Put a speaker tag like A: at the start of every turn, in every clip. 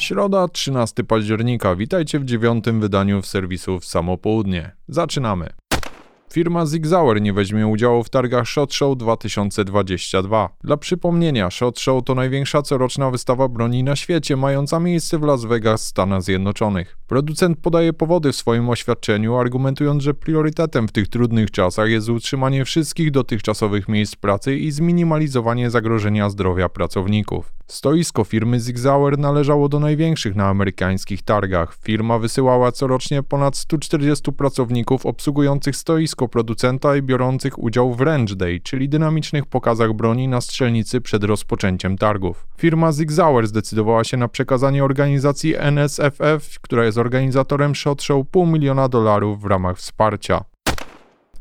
A: Środa, 13 października. Witajcie w dziewiątym wydaniu w serwisu w samo południe. Zaczynamy. Firma Zig Zauer nie weźmie udziału w targach SHOT Show 2022. Dla przypomnienia, SHOT Show to największa coroczna wystawa broni na świecie, mająca miejsce w Las Vegas, Stanach Zjednoczonych. Producent podaje powody w swoim oświadczeniu, argumentując, że priorytetem w tych trudnych czasach jest utrzymanie wszystkich dotychczasowych miejsc pracy i zminimalizowanie zagrożenia zdrowia pracowników. Stoisko firmy Zig Zauer należało do największych na amerykańskich targach. Firma wysyłała corocznie ponad 140 pracowników obsługujących stoisko producenta i biorących udział w Range Day, czyli dynamicznych pokazach broni na strzelnicy przed rozpoczęciem targów. Firma Zig Zauer zdecydowała się na przekazanie organizacji NSFF, która jest organizatorem SHOT Show, pół miliona dolarów w ramach wsparcia.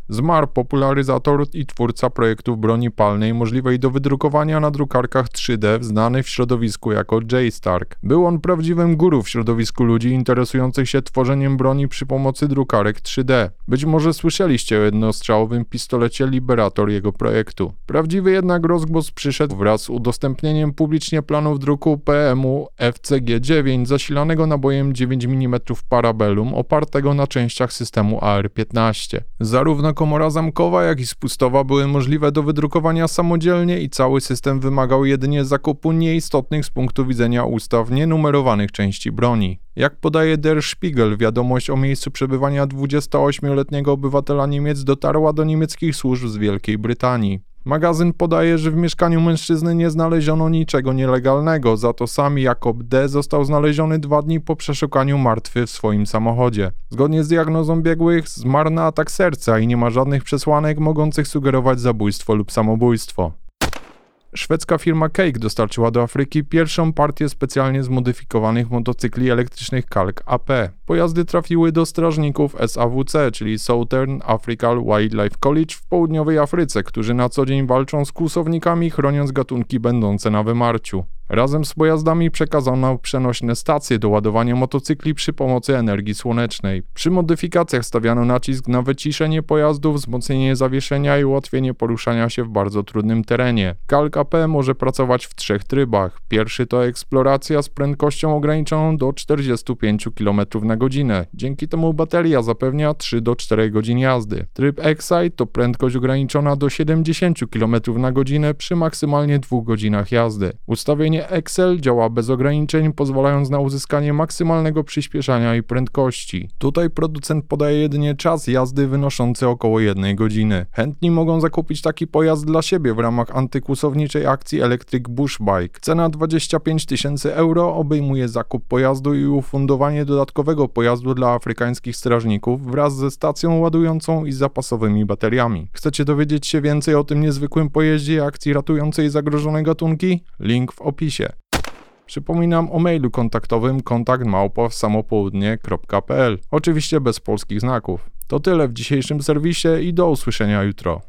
A: Zmarł popularyzator i twórca projektów broni palnej możliwej do wydrukowania na drukarkach 3D, znany w środowisku jako J. Stark. Był on prawdziwym guru w środowisku ludzi interesujących się tworzeniem broni przy pomocy drukarek 3D. Być może słyszeliście o jednostrzałowym pistolecie Liberator jego projektu. Prawdziwy jednak rozgłos przyszedł wraz z udostępnieniem publicznie planów druku PMU FCG-9 zasilanego nabojem 9 mm Parabellum opartego na częściach systemu AR-15. Zarówno komora zamkowa, jak i spustowa były możliwe do wydrukowania samodzielnie i cały system wymagał jedynie zakupu nieistotnych z punktu widzenia ustaw nienumerowanych części broni. Jak podaje Der Spiegel, wiadomość o miejscu przebywania 28-letniego obywatela Niemiec dotarła do niemieckich służb z Wielkiej Brytanii. Magazyn podaje, że w mieszkaniu mężczyzny nie znaleziono niczego nielegalnego, za to sam Jakob D. został znaleziony dwa dni po przeszukaniu martwy w swoim samochodzie. Zgodnie z diagnozą biegłych zmarł na atak serca i nie ma żadnych przesłanek mogących sugerować zabójstwo lub samobójstwo. Szwedzka firma Cake dostarczyła do Afryki pierwszą partię specjalnie zmodyfikowanych motocykli elektrycznych Kalk AP. Pojazdy trafiły do strażników SAWC, czyli Southern African Wildlife College w południowej Afryce, którzy na co dzień walczą z kłusownikami, chroniąc gatunki będące na wymarciu. Razem z pojazdami przekazano przenośne stacje do ładowania motocykli przy pomocy energii słonecznej. Przy modyfikacjach stawiano nacisk na wyciszenie pojazdów, wzmocnienie zawieszenia i ułatwienie poruszania się w bardzo trudnym terenie. Kalk AP może pracować w trzech trybach. Pierwszy to eksploracja z prędkością ograniczoną do 45 km na godzinę. Dzięki temu bateria zapewnia 3 do 4 godzin jazdy. Tryb Excite to prędkość ograniczona do 70 km na godzinę przy maksymalnie 2 godzinach jazdy. Ustawienie Excel działa bez ograniczeń, pozwalając na uzyskanie maksymalnego przyspieszania i prędkości. Tutaj producent podaje jedynie czas jazdy wynoszący około 1 godziny. Chętni mogą zakupić taki pojazd dla siebie w ramach antykłusowniczej akcji Electric Bush Bike. Cena 25 tysięcy euro obejmuje zakup pojazdu i ufundowanie dodatkowego pojazdu dla afrykańskich strażników wraz ze stacją ładującą i zapasowymi bateriami. Chcecie dowiedzieć się więcej o tym niezwykłym pojeździe akcji ratującej zagrożone gatunki? Link w opisie opisie. Przypominam o mailu kontaktowym kontaktmałpa.samopołudnie.pl Oczywiście bez polskich znaków. To tyle w dzisiejszym serwisie i do usłyszenia jutro.